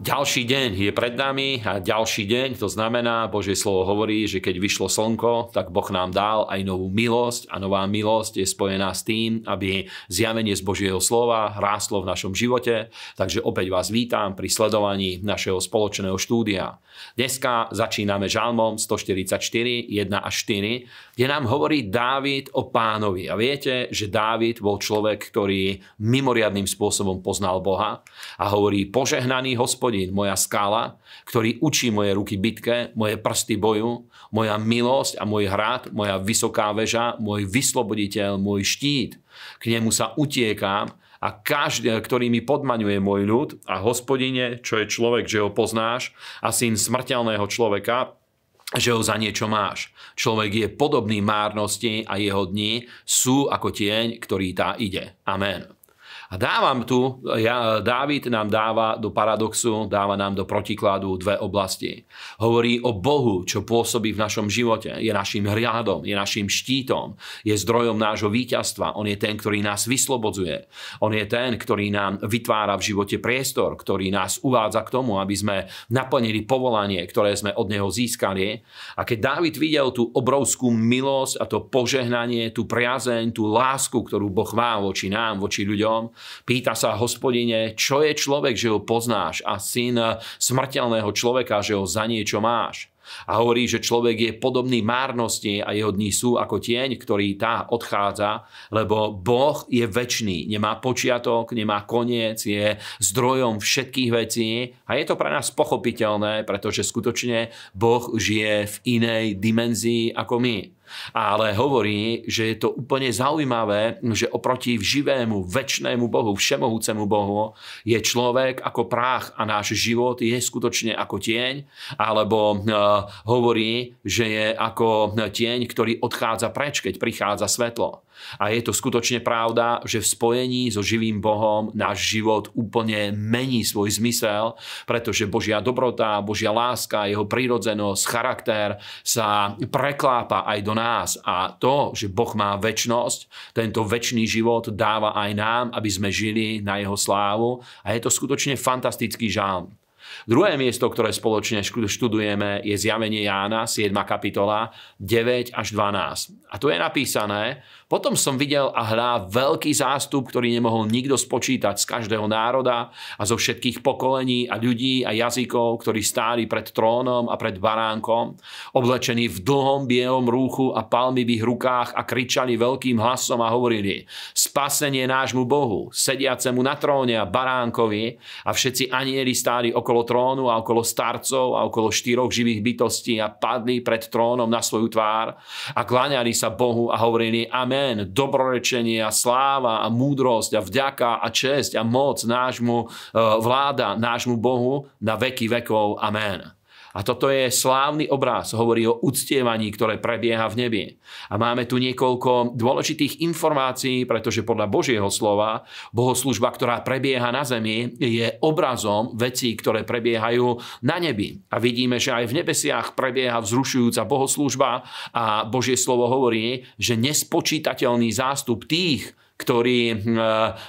Ďalší deň je pred nami a ďalší deň, to znamená, Božie slovo hovorí, že keď vyšlo slnko, tak Boh nám dal aj novú milosť a nová milosť je spojená s tým, aby zjavenie z Božieho slova rástlo v našom živote. Takže opäť vás vítam pri sledovaní našeho spoločného štúdia. Dneska začíname žalmom 144, 1 až 4, kde nám hovorí Dávid o pánovi. A viete, že Dávid bol človek, ktorý mimoriadným spôsobom poznal Boha a hovorí požehnaný hospod hospodín, moja skála, ktorý učí moje ruky bitke, moje prsty boju, moja milosť a môj hrad, moja vysoká väža, môj vysloboditeľ, môj štít. K nemu sa utiekam a každý, ktorý mi podmaňuje môj ľud a hospodine, čo je človek, že ho poznáš a syn smrteľného človeka, že ho za niečo máš. Človek je podobný márnosti a jeho dni sú ako tieň, ktorý tá ide. Amen. A dávam tu, ja, Dávid nám dáva do paradoxu, dáva nám do protikladu dve oblasti. Hovorí o Bohu, čo pôsobí v našom živote. Je našim hriadom, je našim štítom, je zdrojom nášho víťazstva. On je ten, ktorý nás vyslobodzuje. On je ten, ktorý nám vytvára v živote priestor, ktorý nás uvádza k tomu, aby sme naplnili povolanie, ktoré sme od neho získali. A keď Dávid videl tú obrovskú milosť a to požehnanie, tú priazeň, tú lásku, ktorú Boh má voči nám, voči ľuďom, Pýta sa hospodine, čo je človek, že ho poznáš a syn smrteľného človeka, že ho za niečo máš. A hovorí, že človek je podobný márnosti a jeho dní sú ako tieň, ktorý tá odchádza, lebo Boh je väčší, nemá počiatok, nemá koniec, je zdrojom všetkých vecí. A je to pre nás pochopiteľné, pretože skutočne Boh žije v inej dimenzii ako my ale hovorí, že je to úplne zaujímavé, že oproti živému, väčšnému Bohu, všemohúcemu Bohu je človek ako prach a náš život je skutočne ako tieň, alebo uh, hovorí, že je ako tieň, ktorý odchádza preč, keď prichádza svetlo. A je to skutočne pravda, že v spojení so živým Bohom náš život úplne mení svoj zmysel, pretože Božia dobrota, Božia láska, jeho prírodzenosť, charakter sa preklápa aj do nás a to, že Boh má väčnosť, tento väčší život dáva aj nám, aby sme žili na jeho slávu a je to skutočne fantastický žálm. Druhé miesto, ktoré spoločne študujeme, je zjavenie Jána, 7. kapitola, 9 až 12. A tu je napísané, potom som videl a hľa veľký zástup, ktorý nemohol nikto spočítať z každého národa a zo všetkých pokolení a ľudí a jazykov, ktorí stáli pred trónom a pred baránkom, oblečení v dlhom bielom rúchu a palmivých rukách a kričali veľkým hlasom a hovorili spasenie nášmu Bohu, sediacemu na tróne a baránkovi a všetci anieli stáli okolo trónu a okolo starcov a okolo štyroch živých bytostí a padli pred trónom na svoju tvár a kláňali sa Bohu a hovorili Amen Amen, dobrorečenie a sláva a múdrosť a vďaka a česť a moc nášmu e, vláda, nášmu Bohu na veky vekov. Amen. A toto je slávny obraz, hovorí o uctievaní, ktoré prebieha v nebi. A máme tu niekoľko dôležitých informácií, pretože podľa Božieho slova bohoslužba, ktorá prebieha na zemi, je obrazom vecí, ktoré prebiehajú na nebi. A vidíme, že aj v nebesiach prebieha vzrušujúca bohoslužba a Božie slovo hovorí, že nespočítateľný zástup tých, ktorí hm,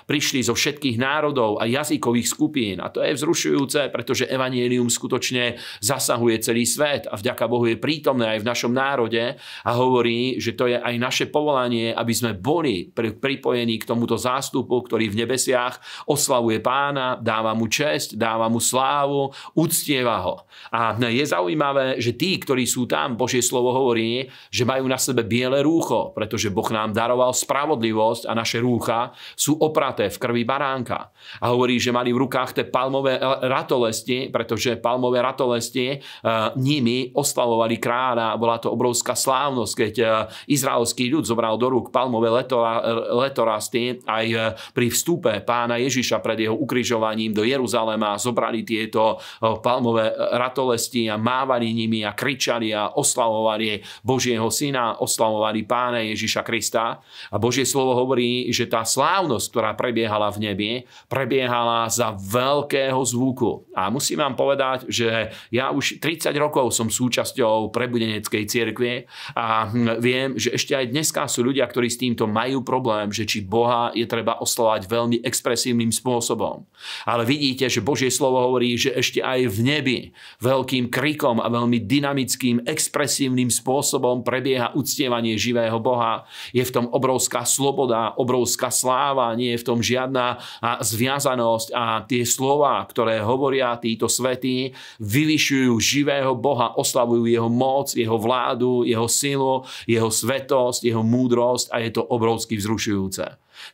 prišli zo všetkých národov a jazykových skupín. A to je vzrušujúce, pretože evanielium skutočne zasahuje celý svet a vďaka Bohu je prítomné aj v našom národe a hovorí, že to je aj naše povolanie, aby sme boli pripojení k tomuto zástupu, ktorý v nebesiach oslavuje pána, dáva mu česť, dáva mu slávu, uctieva ho. A je zaujímavé, že tí, ktorí sú tam, Božie slovo hovorí, že majú na sebe biele rúcho, pretože Boh nám daroval spravodlivosť a naše rúcha sú opraté v krvi baránka. A hovorí, že mali v rukách tie palmové ratolesti, pretože palmové ratolesti uh, nimi oslavovali kráľa. Bola to obrovská slávnosť, keď uh, izraelský ľud zobral do rúk palmové letora, letorasty aj pri vstupe pána Ježiša pred jeho ukrižovaním do Jeruzalema zobrali tieto palmové ratolesti a mávali nimi a kričali a oslavovali Božieho syna, oslavovali pána Ježiša Krista. A Božie slovo hovorí, že tá slávnosť, ktorá prebiehala v nebi, prebiehala za veľkého zvuku. A musím vám povedať, že ja už 30 rokov som súčasťou prebudeneckej cirkvi a viem, že ešte aj dneska sú ľudia, ktorí s týmto majú problém, že či Boha je treba oslovať veľmi expresívnym spôsobom. Ale vidíte, že Božie slovo hovorí, že ešte aj v nebi veľkým krikom a veľmi dynamickým, expresívnym spôsobom prebieha uctievanie živého Boha. Je v tom obrovská sloboda, obrovská sláva, nie je v tom žiadna zviazanosť a tie slova, ktoré hovoria títo svety, vyvyšujú živého Boha, oslavujú jeho moc, jeho vládu, jeho silu, jeho svetosť, jeho múdrosť a je to obrovsky vzrušujúce.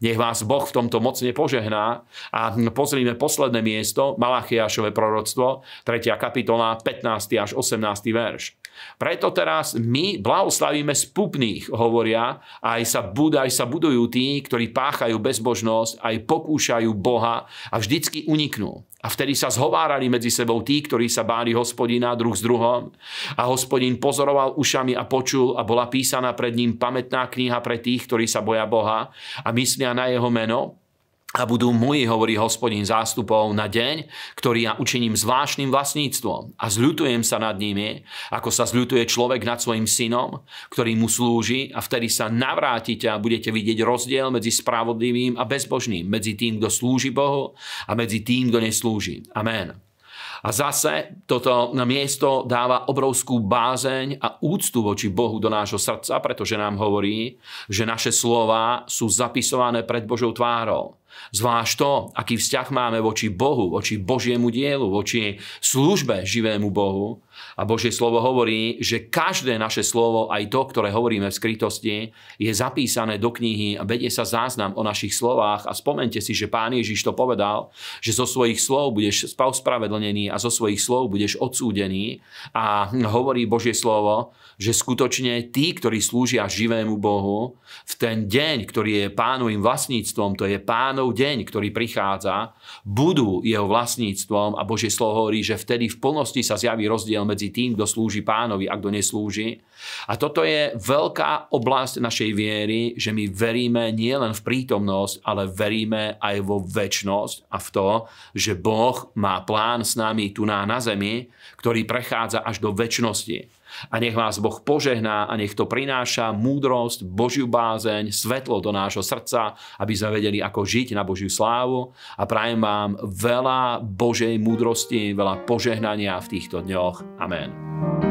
Nech vás Boh v tomto mocne požehná a pozrime posledné miesto, Malachiašové proroctvo, 3. kapitola, 15. až 18. verš. Preto teraz my blahoslavíme spupných, hovoria, a aj sa, bud, sa budujú tí, ktorí páchajú bezbožnosť, aj pokúšajú Boha a vždycky uniknú. A vtedy sa zhovárali medzi sebou tí, ktorí sa báli hospodina druh s druhom. A hospodin pozoroval ušami a počul a bola písaná pred ním pamätná kniha pre tých, ktorí sa boja Boha a myslia na jeho meno a budú moji, hovorí hospodin zástupov, na deň, ktorý ja učiním zvláštnym vlastníctvom a zľutujem sa nad nimi, ako sa zľutuje človek nad svojim synom, ktorý mu slúži a vtedy sa navrátite a budete vidieť rozdiel medzi spravodlivým a bezbožným, medzi tým, kto slúži Bohu a medzi tým, kto neslúži. Amen. A zase toto miesto dáva obrovskú bázeň a úctu voči Bohu do nášho srdca, pretože nám hovorí, že naše slova sú zapisované pred Božou tvárou. Zvlášť to, aký vzťah máme voči Bohu, voči Božiemu dielu, voči službe živému Bohu. A Božie slovo hovorí, že každé naše slovo, aj to, ktoré hovoríme v skrytosti, je zapísané do knihy a vedie sa záznam o našich slovách. A spomente si, že Pán Ježiš to povedal, že zo svojich slov budeš spravedlnený a zo svojich slov budeš odsúdený. A hovorí Božie slovo, že skutočne tí, ktorí slúžia živému Bohu, v ten deň, ktorý je pánovým vlastníctvom, to je pánov deň, ktorý prichádza, budú jeho vlastníctvom a Božie slovo hovorí, že vtedy v plnosti sa zjaví rozdiel medzi tým, kto slúži pánovi a kto neslúži. A toto je veľká oblasť našej viery, že my veríme nielen v prítomnosť, ale veríme aj vo väčnosť a v to, že Boh má plán s nami tu na, na zemi, ktorý prechádza až do väčšnosti. A nech vás Boh požehná a nech to prináša múdrosť, Božiu bázeň, svetlo do nášho srdca, aby sme vedeli, ako žiť na Božiu slávu. A prajem vám veľa Božej múdrosti, veľa požehnania v týchto dňoch. Amen.